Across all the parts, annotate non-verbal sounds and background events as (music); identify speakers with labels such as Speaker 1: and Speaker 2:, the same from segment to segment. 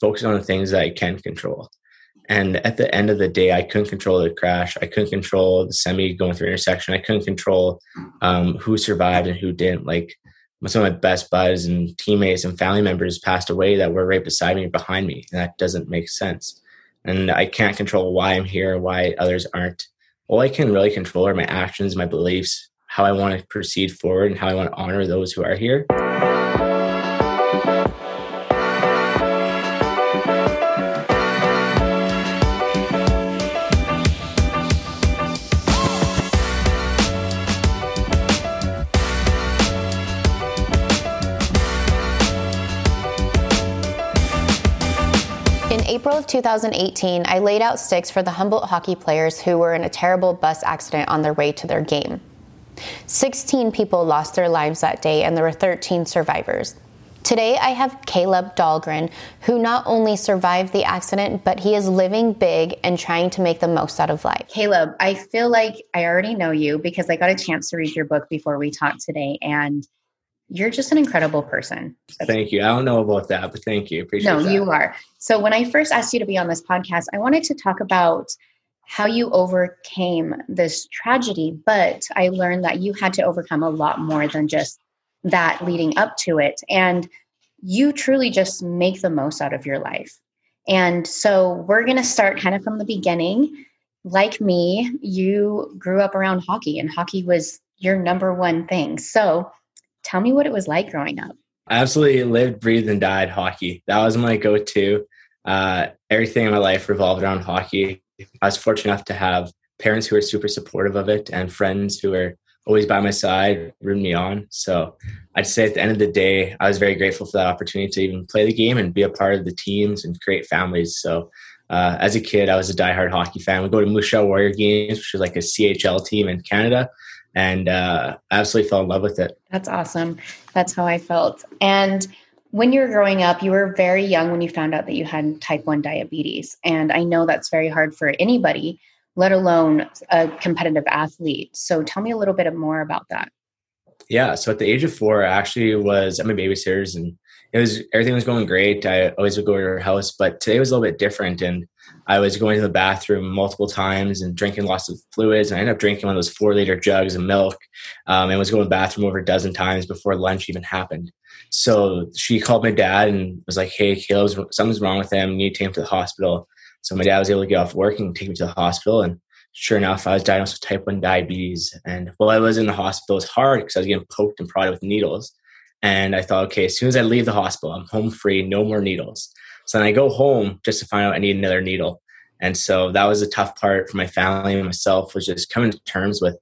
Speaker 1: focus on the things that I can control. And at the end of the day, I couldn't control the crash. I couldn't control the semi going through intersection. I couldn't control um, who survived and who didn't. Like some of my best buds and teammates and family members passed away that were right beside me or behind me. And that doesn't make sense. And I can't control why I'm here, why others aren't. All I can really control are my actions, my beliefs, how I want to proceed forward, and how I want to honor those who are here.
Speaker 2: April of 2018, I laid out sticks for the Humboldt hockey players who were in a terrible bus accident on their way to their game. 16 people lost their lives that day, and there were 13 survivors. Today, I have Caleb Dahlgren, who not only survived the accident, but he is living big and trying to make the most out of life.
Speaker 3: Caleb, I feel like I already know you because I got a chance to read your book before we talked today. And you're just an incredible person.
Speaker 1: thank you. I don't know about that, but thank you. Appreciate
Speaker 3: no,
Speaker 1: that.
Speaker 3: you are. So when I first asked you to be on this podcast, I wanted to talk about how you overcame this tragedy, but I learned that you had to overcome a lot more than just that leading up to it. And you truly just make the most out of your life. And so we're going to start kind of from the beginning. Like me, you grew up around hockey, and hockey was your number one thing. So Tell me what it was like growing up.
Speaker 1: I absolutely lived, breathed, and died hockey. That was my go to. Uh, everything in my life revolved around hockey. I was fortunate enough to have parents who were super supportive of it and friends who were always by my side, rooting me on. So I'd say at the end of the day, I was very grateful for that opportunity to even play the game and be a part of the teams and create families. So uh, as a kid, I was a diehard hockey fan. We go to Moose Jaw Warrior games, which is like a CHL team in Canada and uh, absolutely fell in love with it.
Speaker 3: That's awesome. That's how I felt. And when you were growing up, you were very young when you found out that you had type 1 diabetes. And I know that's very hard for anybody, let alone a competitive athlete. So tell me a little bit more about that.
Speaker 1: Yeah. So at the age of four, I actually was at my babysitter's and it was everything was going great. I always would go to her house, but today was a little bit different. And I was going to the bathroom multiple times and drinking lots of fluids. And I ended up drinking one of those four liter jugs of milk um, and was going to the bathroom over a dozen times before lunch even happened. So she called my dad and was like, Hey, Caleb, something's wrong with him. You need to take him to the hospital. So my dad was able to get off work and take me to the hospital. And sure enough, I was diagnosed with type 1 diabetes. And while I was in the hospital, it was hard because I was getting poked and prodded with needles. And I thought, okay, as soon as I leave the hospital, I'm home free, no more needles. So then I go home just to find out I need another needle. And so that was a tough part for my family and myself was just coming to terms with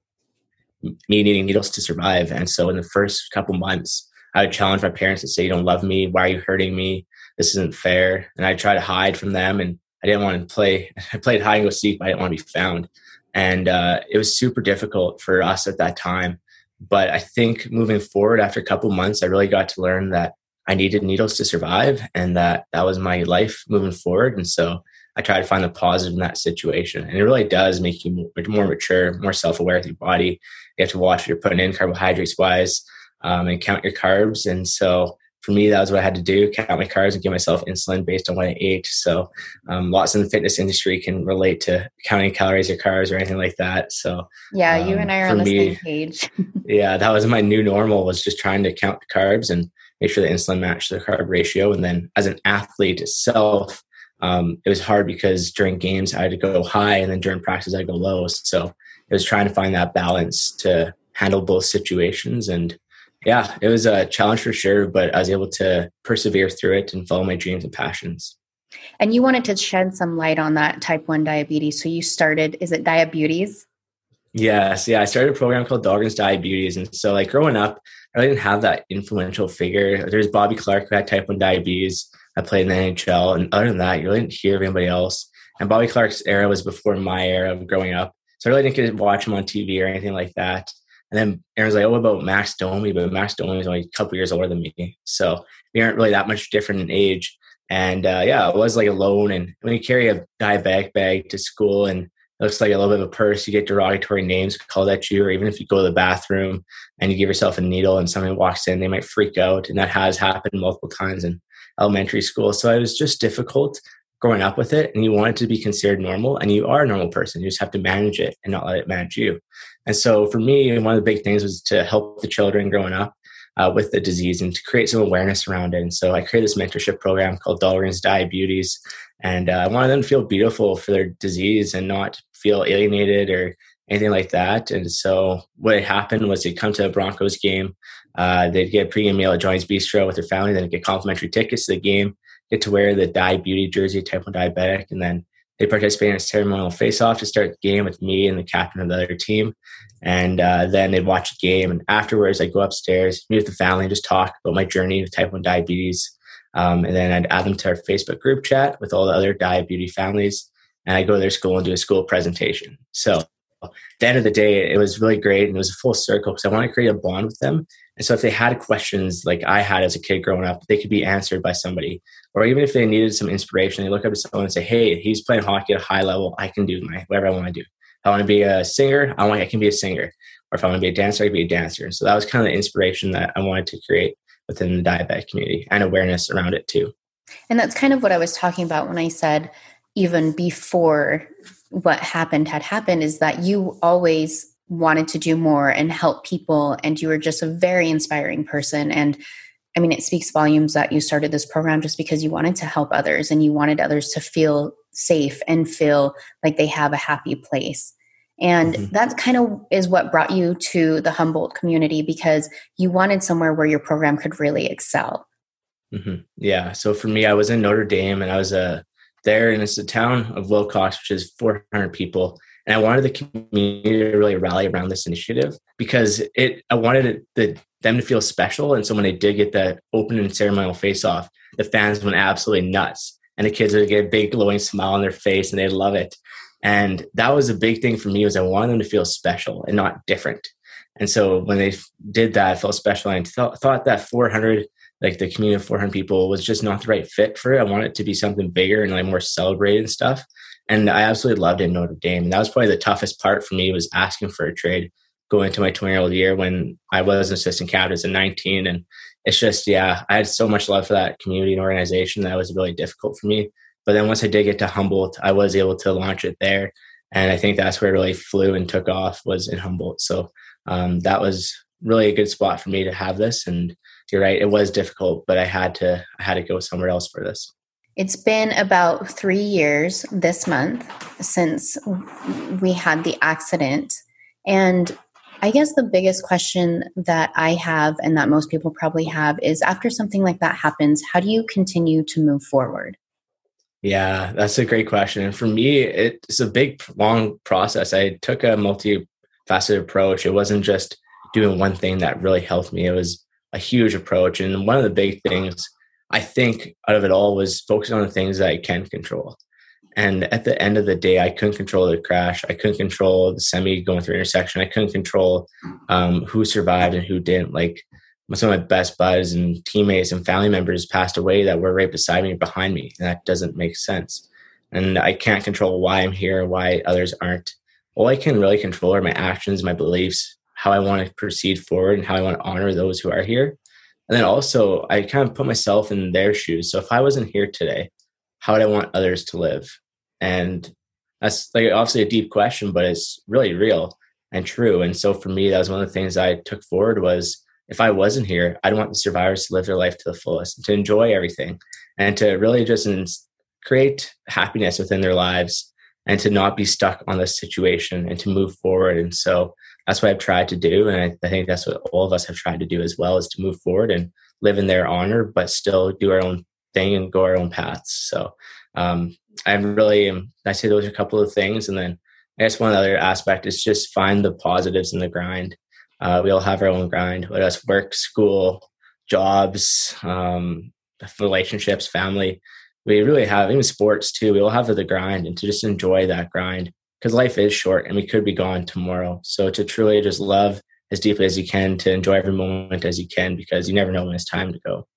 Speaker 1: me needing needles to survive. And so in the first couple months, I would challenge my parents to say, You don't love me. Why are you hurting me? This isn't fair. And I tried to hide from them and I didn't want to play. (laughs) I played hide and go seek, but I didn't want to be found. And uh, it was super difficult for us at that time. But I think moving forward after a couple months, I really got to learn that I needed needles to survive and that that was my life moving forward. And so I try to find the positive in that situation. And it really does make you more mature, more self aware of your body. You have to watch what you're putting in carbohydrates wise um, and count your carbs. And so for me, that was what I had to do count my carbs and give myself insulin based on what I ate. So um, lots in the fitness industry can relate to counting calories or carbs or anything like that. So
Speaker 3: yeah, um, you and I are on the me, same page. (laughs)
Speaker 1: yeah, that was my new normal was just trying to count the carbs and make sure the insulin matched the carb ratio. And then as an athlete itself, um, it was hard because during games I had to go high and then during practice I go low. So it was trying to find that balance to handle both situations. And yeah, it was a challenge for sure, but I was able to persevere through it and follow my dreams and passions.
Speaker 3: And you wanted to shed some light on that type 1 diabetes. So you started, is it diabetes?
Speaker 1: Yes, yeah. I started a program called Dahlgren's Diabetes. And so like growing up, I didn't have that influential figure. There's Bobby Clarke who had type 1 diabetes. I played in the NHL. And other than that, you really didn't hear of anybody else. And Bobby Clarke's era was before my era of growing up. So I really didn't get to watch him on TV or anything like that. And then Aaron's like, oh, what about Max Domi? But Max Domi is only a couple years older than me. So we aren't really that much different in age. And uh, yeah, I was like alone. And when you carry a diabetic bag to school and it looks like a little bit of a purse, you get derogatory names called at you, or even if you go to the bathroom and you give yourself a needle and someone walks in, they might freak out. And that has happened multiple times. in elementary school. So it was just difficult growing up with it and you want it to be considered normal and you are a normal person. You just have to manage it and not let it manage you. And so for me, one of the big things was to help the children growing up uh, with the disease and to create some awareness around it. And so I created this mentorship program called Dahlgren's Diabetes. And uh, I wanted them to feel beautiful for their disease and not feel alienated or anything like that. And so what happened was they'd come to a Broncos game. Uh, they'd get a pregame meal at Johnny's Bistro with their family, then get complimentary tickets to the game, get to wear the Diabetes Beauty jersey, type 1 diabetic, and then they participate in a ceremonial face-off to start the game with me and the captain of the other team. And uh, then they'd watch the game. And afterwards, I'd go upstairs, meet with the family, and just talk about my journey with type 1 diabetes. Um, and then I'd add them to our Facebook group chat with all the other diabetes families. And I'd go to their school and do a school presentation. So at the end of the day, it was really great. And it was a full circle because I want to create a bond with them. And so if they had questions like I had as a kid growing up, they could be answered by somebody. Or even if they needed some inspiration, they look up to someone and say, Hey, he's playing hockey at a high level. I can do my whatever I want to do. If I want to be a singer, I want I can be a singer. Or if I want to be a dancer, I can be a dancer. So that was kind of the inspiration that I wanted to create within the diabetic community and awareness around it too.
Speaker 3: And that's kind of what I was talking about when I said even before what happened had happened is that you always wanted to do more and help people and you were just a very inspiring person. And i mean it speaks volumes that you started this program just because you wanted to help others and you wanted others to feel safe and feel like they have a happy place. And mm-hmm. that kind of is what brought you to the humboldt community because you wanted somewhere where your program could really excel.
Speaker 1: Mm-hmm. yeah. So for me i was in notre dame and i was uh, there and it's a town of wilcox which is 400 people and I wanted the community to really rally around this initiative because it I wanted it, the, them to feel special. And so when they did get the open and ceremonial face off, the fans went absolutely nuts. And the kids would get a big glowing smile on their face and they'd love it. And that was a big thing for me was I wanted them to feel special and not different. And so when they did that, I felt special. And I th- thought that 400, like the community of 400 people was just not the right fit for it. I wanted it to be something bigger and like more celebrated and stuff. And I absolutely loved it in Notre Dame. And that was probably the toughest part for me was asking for a trade going into my 20 year old year when I was an assistant captain as a 19. And it's just, yeah, I had so much love for that community and organization that was really difficult for me. But then once I did get to Humboldt, I was able to launch it there. And I think that's where it really flew and took off was in Humboldt. So um, that was really a good spot for me to have this. And you're right, it was difficult, but I had to I had to go somewhere else for this.
Speaker 3: It's been about three years this month since we had the accident. And I guess the biggest question that I have, and that most people probably have, is after something like that happens, how do you continue to move forward?
Speaker 1: Yeah, that's a great question. And for me, it's a big, long process. I took a multifaceted approach. It wasn't just doing one thing that really helped me, it was a huge approach. And one of the big things I think out of it all was focusing on the things that I can control. And at the end of the day, I couldn't control the crash. I couldn't control the semi going through intersection. I couldn't control um, who survived and who didn't. Like some of my best buds and teammates and family members passed away that were right beside me, behind me. And that doesn't make sense. And I can't control why I'm here, why others aren't. All I can really control are my actions, my beliefs, how I want to proceed forward, and how I want to honor those who are here. And then also, I kind of put myself in their shoes. So if I wasn't here today, how would I want others to live? And that's like obviously a deep question, but it's really real and true. And so for me, that was one of the things I took forward was if I wasn't here, I'd want the survivors to live their life to the fullest, to enjoy everything, and to really just create happiness within their lives and to not be stuck on this situation and to move forward. And so that's what I've tried to do. And I, I, think that's what all of us have tried to do as well is to move forward and live in their honor, but still do our own thing and go our own paths. So um, I'm really, um, I say those are a couple of things. And then I guess one other aspect is just find the positives in the grind. Uh, we all have our own grind, whether that's work, school, jobs, um, relationships, family. We really have, even sports too, we all have the grind and to just enjoy that grind because life is short and we could be gone tomorrow. So to truly just love as deeply as you can, to enjoy every moment as you can, because you never know when it's time to go.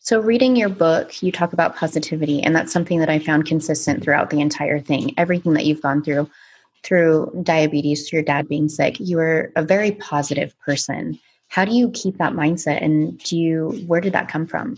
Speaker 3: So, reading your book, you talk about positivity, and that's something that I found consistent throughout the entire thing. Everything that you've gone through, through diabetes, through your dad being sick, you are a very positive person. How do you keep that mindset, and do you? Where did that come from?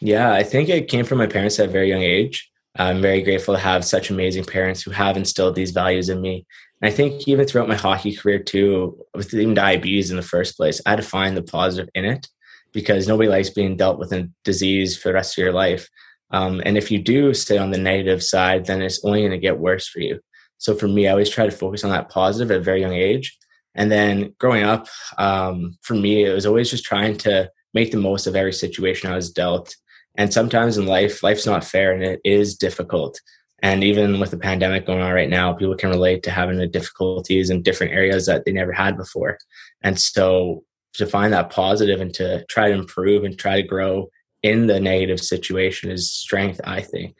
Speaker 1: Yeah, I think it came from my parents at a very young age. I'm very grateful to have such amazing parents who have instilled these values in me. And I think even throughout my hockey career too, with even diabetes in the first place, I had to find the positive in it because nobody likes being dealt with a disease for the rest of your life. Um, and if you do stay on the negative side, then it's only going to get worse for you. So for me, I always try to focus on that positive at a very young age. And then growing up, um, for me, it was always just trying to make the most of every situation I was dealt. And sometimes in life, life's not fair and it is difficult. And even with the pandemic going on right now, people can relate to having the difficulties in different areas that they never had before. And so to find that positive and to try to improve and try to grow in the negative situation is strength, I think.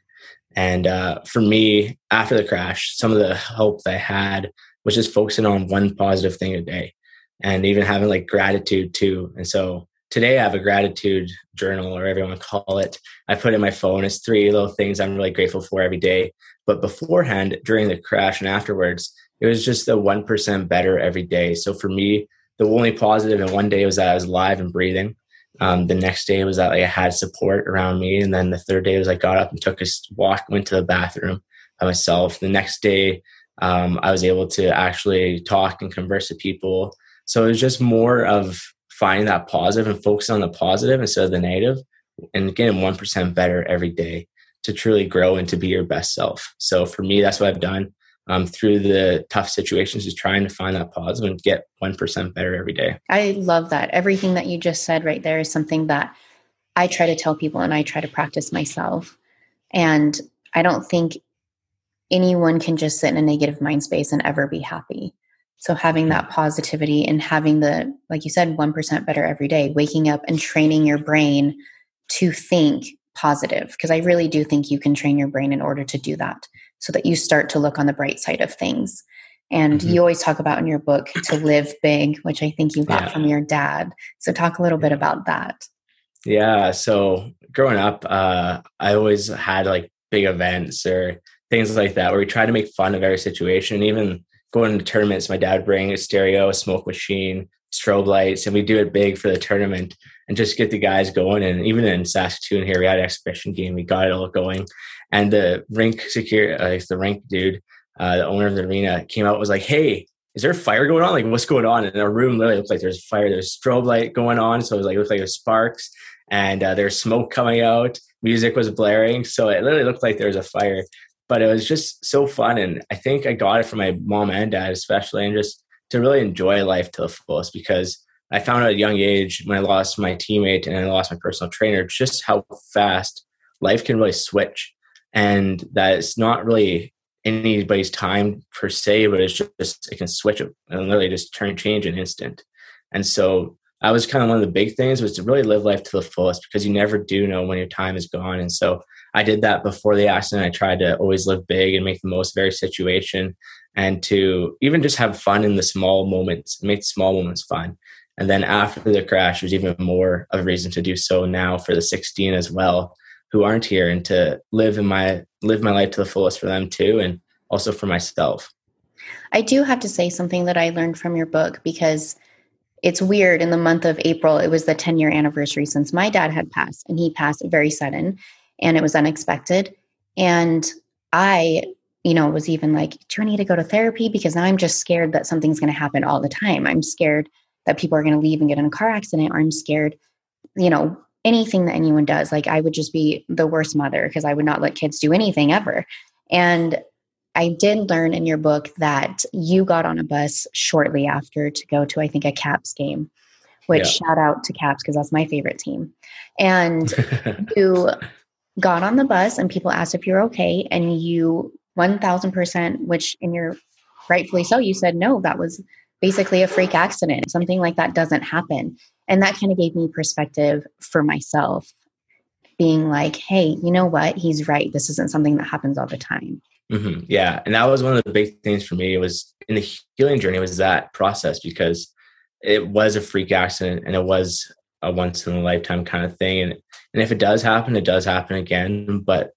Speaker 1: And uh, for me, after the crash, some of the help that I had was just focusing on one positive thing a day and even having like gratitude too. And so today I have a gratitude journal or to call it. I put in my phone. It's three little things I'm really grateful for every day. But beforehand, during the crash and afterwards, it was just the 1% better every day. So for me, the only positive in one day was that I was alive and breathing. Um, the next day was that like, I had support around me. And then the third day was I got up and took a walk, went to the bathroom by myself. The next day, um, I was able to actually talk and converse with people. So it was just more of finding that positive and focusing on the positive instead of the negative and getting 1% better every day to truly grow and to be your best self. So for me, that's what I've done um, through the tough situations is trying to find that positive and get 1% better every day.
Speaker 3: I love that. Everything that you just said right there is something that I try to tell people and I try to practice myself. And I don't think anyone can just sit in a negative mind space and ever be happy. So having that positivity and having the, like you said, 1% better every day, waking up and training your brain to think positive. Because I really do think you can train your brain in order to do that so that you start to look on the bright side of things. And mm-hmm. you always talk about in your book to live big, which I think you got yeah. from your dad. So talk a little bit about that.
Speaker 1: Yeah. So growing up, uh, I always had like big events or things like that where we try to make fun of every situation. Even going to tournaments, my dad bring a stereo, a smoke machine, strobe lights, and we do it big for the tournament and just get the guys going. And even in Saskatoon here, we had an exhibition game. We got it all going. And the rink secure, uh, the rink dude, uh, the owner of the arena, came out was like, "Hey, is there a fire going on? Like, what's going on?" And our room literally looked like there's fire. There's strobe light going on, so it was like it looked like there's sparks, and uh, there's smoke coming out. Music was blaring, so it literally looked like there was a fire but it was just so fun. And I think I got it from my mom and dad, especially, and just to really enjoy life to the fullest because I found at a young age when I lost my teammate and I lost my personal trainer just how fast life can really switch. And that it's not really anybody's time per se, but it's just, it can switch and literally just turn change an instant. And so that was kind of one of the big things was to really live life to the fullest because you never do know when your time is gone. And so I did that before the accident. I tried to always live big and make the most of every situation and to even just have fun in the small moments, make small moments fun. And then after the crash, there's even more of a reason to do so now for the 16 as well, who aren't here and to live in my live my life to the fullest for them too and also for myself.
Speaker 3: I do have to say something that I learned from your book because it's weird in the month of April, it was the 10 year anniversary since my dad had passed and he passed very sudden and it was unexpected. And I, you know, was even like, do I need to go to therapy? Because now I'm just scared that something's going to happen all the time. I'm scared that people are going to leave and get in a car accident, or I'm scared, you know, anything that anyone does. Like I would just be the worst mother because I would not let kids do anything ever. And I did learn in your book that you got on a bus shortly after to go to, I think, a Caps game, which yeah. shout out to Caps because that's my favorite team. And (laughs) you got on the bus and people asked if you're okay and you 1000% which in your rightfully so you said no that was basically a freak accident something like that doesn't happen. And that kind of gave me perspective for myself being like hey you know what? He's right. This isn't something that happens all the time.
Speaker 1: Mm-hmm. yeah. And that was one of the big things for me. It was in the healing journey was that process because it was a freak accident and it was a once in a lifetime kind of thing. And and if it does happen, it does happen again. But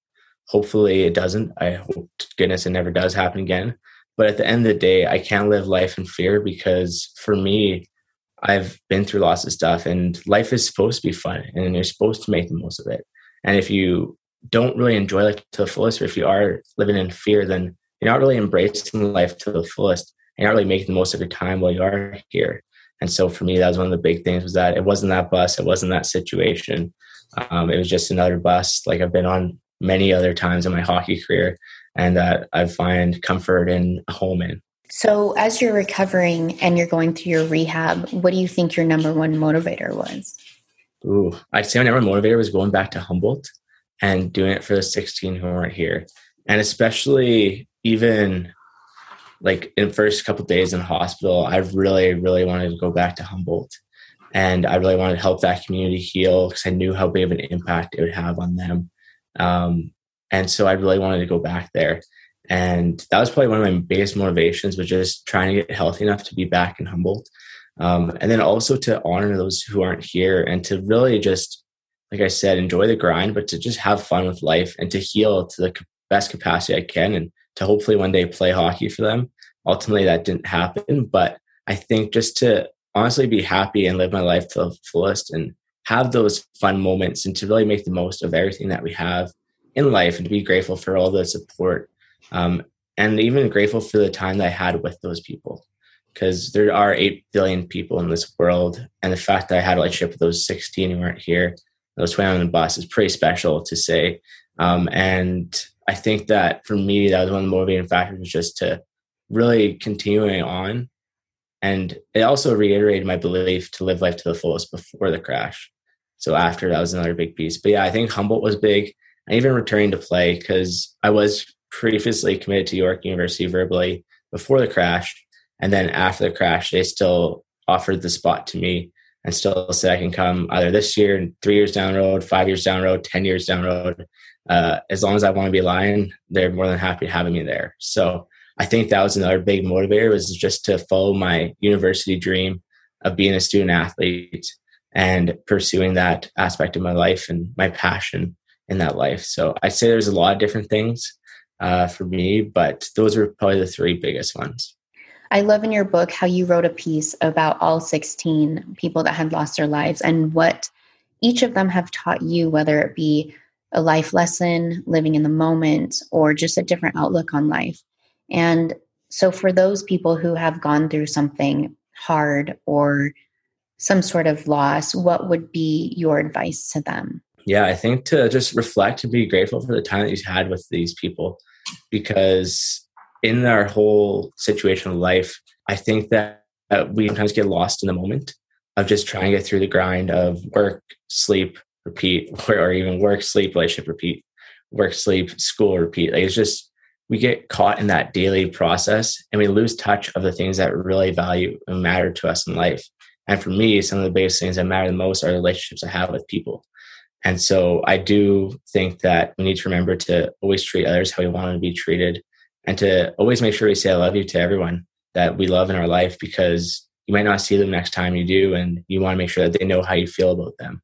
Speaker 1: hopefully it doesn't. I hope goodness it never does happen again. But at the end of the day, I can't live life in fear because for me, I've been through lots of stuff and life is supposed to be fun and you're supposed to make the most of it. And if you don't really enjoy life to the fullest, or if you are living in fear, then you're not really embracing life to the fullest. And you're not really making the most of your time while you are here. And so for me, that was one of the big things was that it wasn't that bus, it wasn't that situation. Um, it was just another bus, like I've been on many other times in my hockey career, and that I find comfort in a home in.
Speaker 3: So, as you're recovering and you're going through your rehab, what do you think your number one motivator was?
Speaker 1: Ooh, I'd say my number one motivator was going back to Humboldt and doing it for the 16 who weren't here. And especially even like in first couple days in hospital, I really, really wanted to go back to Humboldt. And I really wanted to help that community heal because I knew how big of an impact it would have on them. Um, and so I really wanted to go back there. And that was probably one of my biggest motivations was just trying to get healthy enough to be back in Humboldt. Um, and then also to honor those who aren't here and to really just, like I said, enjoy the grind, but to just have fun with life and to heal to the best capacity I can and to hopefully one day play hockey for them. Ultimately, that didn't happen, but I think just to honestly be happy and live my life to the fullest and have those fun moments and to really make the most of everything that we have in life and to be grateful for all the support um, and even grateful for the time that I had with those people. Because there are 8 billion people in this world and the fact that I had a relationship with those 16 who weren't here those 20 on the bus is pretty special to say um, and I think that for me that was one of the motivating factors was just to really continuing on. And it also reiterated my belief to live life to the fullest before the crash. So after that was another big piece. But yeah i think humboldt was big. And even returning to play because i was previously committed to york university verbally before the crash. And then after the crash they still offered the spot to me and still said i can come either this year three years down road five years down road ten years down road. Uh, as long as i want to be a lion they're more than happy having me there. So I think that was another big motivator was just to follow my university dream of being a student athlete and pursuing that aspect of my life and my passion in that life. So I'd say there's a lot of different things uh, for me, but those are probably the three biggest ones.
Speaker 3: I love in your book how you wrote a piece about all 16 people that had lost their lives and what each of them have taught you, whether it be a life lesson, living in the moment, or just a different outlook on life. And so, for those people who have gone through something hard or some sort of loss, what would be your advice to them?
Speaker 1: Yeah, I think to just reflect and be grateful for the time that you've had with these people because in our whole situation of life, I think that, we sometimes get lost in the moment of just trying to get through the grind of work, sleep, repeat, or, (laughs) or even work, sleep, relationship, repeat, work, sleep, school, repeat. Like it's just we get caught in that daily process and we lose touch of the things that really value and matter to us in life. And for me, some of the biggest things that matter the most are the relationships I have with people. And so I do think that we need to remember to always treat others how we want to be treated and to always make sure we say I love you to everyone that we love in our life because you might not see them next time you do and you want to make sure that they know how you feel about them.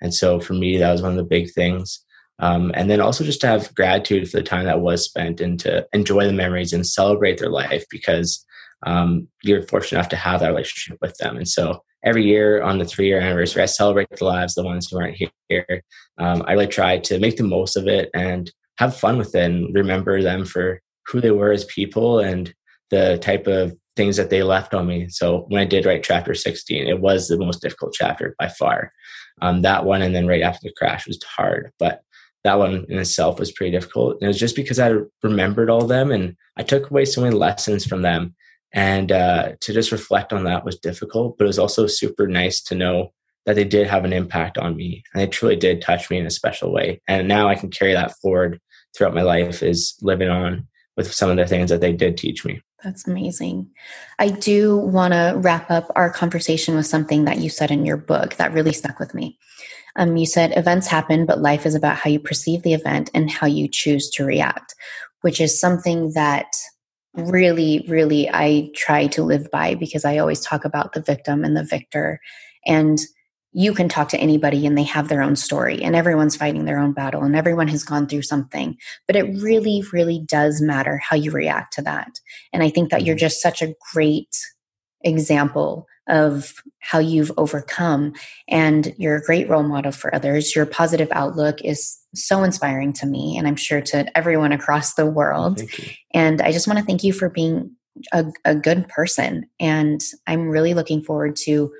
Speaker 1: And so for me, that was one of the big things. Um, and then also just to have gratitude for the time that was spent and to enjoy the memories and celebrate their life because um, you're fortunate enough to have that relationship with them. And so every year on the three year anniversary, I celebrate the lives, the ones who aren't here. Um, I really try to make the most of it and have fun with it and remember them for who they were as people and the type of things that they left on me. So when I did write chapter 16, it was the most difficult chapter by far. Um, that one and then right after the crash was hard. But that one in itself was pretty difficult. And it was just because I remembered all of them and I took away so many lessons from them. And uh, to just reflect on that was difficult, but it was also super nice to know that they did have an impact on me and they truly did touch me in a special way. And now I can carry that forward throughout my life is living on with some of the things that they did teach me.
Speaker 3: That's amazing. I do want to wrap up our conversation with something that you said in your book that really stuck with me. Um, you said events happen, but life is about how you perceive the event and how you choose to react, which is something that really, really I try to live by because I always talk about the victim and the victor. And you can talk to anybody and they have their own story, and everyone's fighting their own battle, and everyone has gone through something. But it really, really does matter how you react to that. And I think that you're mm-hmm. just such a great example of how you've overcome. And you're a great role model for others. Your positive outlook is so inspiring to me, and I'm sure to everyone across the world. And I just want to thank you for being a, a good person. And I'm really looking forward to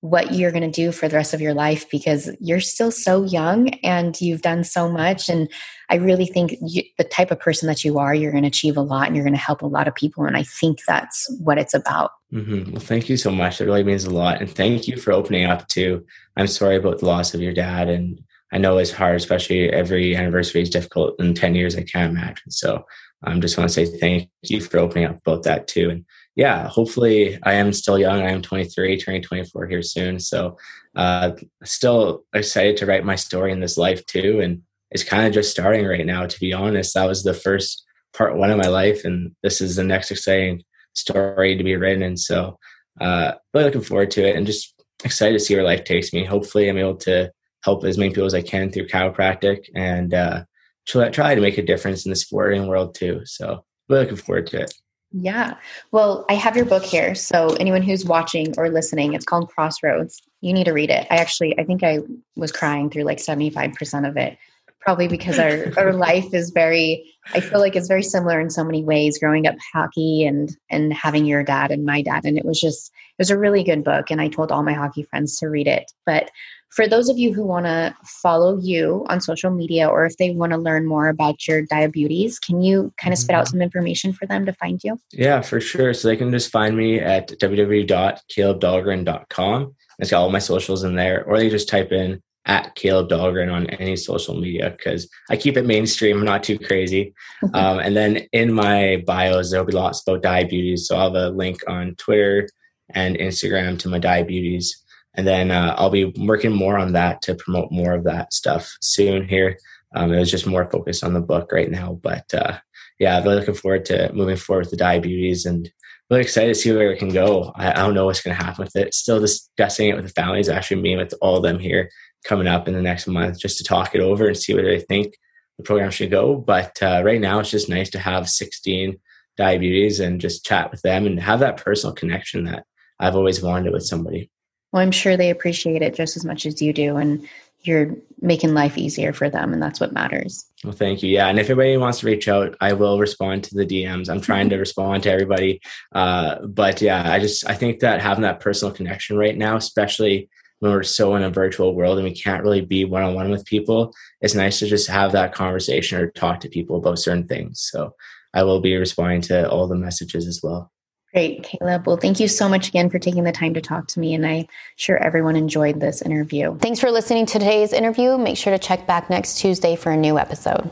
Speaker 3: what you're going to do for the rest of your life because you're still so young and you've done so much. And I really think you, the type of person that you are, you're going to achieve a lot and you're going to help a lot of people. And I think that's what it's about.
Speaker 1: Mm-hmm. Well, thank you so much. It really means a lot. And thank you for opening up too. I'm sorry about the loss of your dad. And I know it's hard, especially every anniversary is difficult. In 10 years, I can't imagine. So I um, just want to say thank you for opening up about that too. And yeah, hopefully I am still young. I am 23, turning 24 here soon. So uh, still excited to write my story in this life too. And it's kind of just starting right now, to be honest. That was the first part one of my life. And this is the next exciting story to be written. And so uh, really looking forward to it and just excited to see where life takes me. Hopefully I'm able to help as many people as I can through chiropractic and uh, try, try to make a difference in the sporting world too. So really looking forward to it.
Speaker 3: Yeah. Well, I have your book here. So anyone who's watching or listening, it's called Crossroads. You need to read it. I actually I think I was crying through like 75% of it. Probably because our, (laughs) our life is very I feel like it's very similar in so many ways, growing up hockey and and having your dad and my dad. And it was just it was a really good book. And I told all my hockey friends to read it. But for those of you who want to follow you on social media or if they want to learn more about your diabetes, can you kind of spit out mm-hmm. some information for them to find you?
Speaker 1: Yeah, for sure. So they can just find me at www.calebdahlgren.com. It's got all my socials in there, or they just type in at Caleb Dahlgren on any social media because I keep it mainstream, not too crazy. (laughs) um, and then in my bios, there'll be lots about diabetes. So I'll have a link on Twitter and Instagram to my diabetes and then uh, I'll be working more on that to promote more of that stuff soon here. Um, it was just more focused on the book right now, but uh, yeah, I'm really looking forward to moving forward with the diabetes and really excited to see where it can go. I, I don't know what's going to happen with it. Still discussing it with the families, actually meeting with all of them here coming up in the next month just to talk it over and see what they think the program should go. But uh, right now, it's just nice to have 16 diabetes and just chat with them and have that personal connection that I've always wanted with somebody.
Speaker 3: Well, I'm sure they appreciate it just as much as you do. And you're making life easier for them. And that's what matters.
Speaker 1: Well, thank you. Yeah. And if anybody wants to reach out, I will respond to the DMs. I'm trying to (laughs) respond to everybody. Uh, but yeah, I just, I think that having that personal connection right now, especially when we're so in a virtual world and we can't really be one on one with people, it's nice to just have that conversation or talk to people about certain things. So I will be responding to all the messages as well.
Speaker 3: Great, Caleb. Well, thank you so much again for taking the time to talk to me. And I'm sure everyone enjoyed this interview.
Speaker 2: Thanks for listening to today's interview. Make sure to check back next Tuesday for a new episode.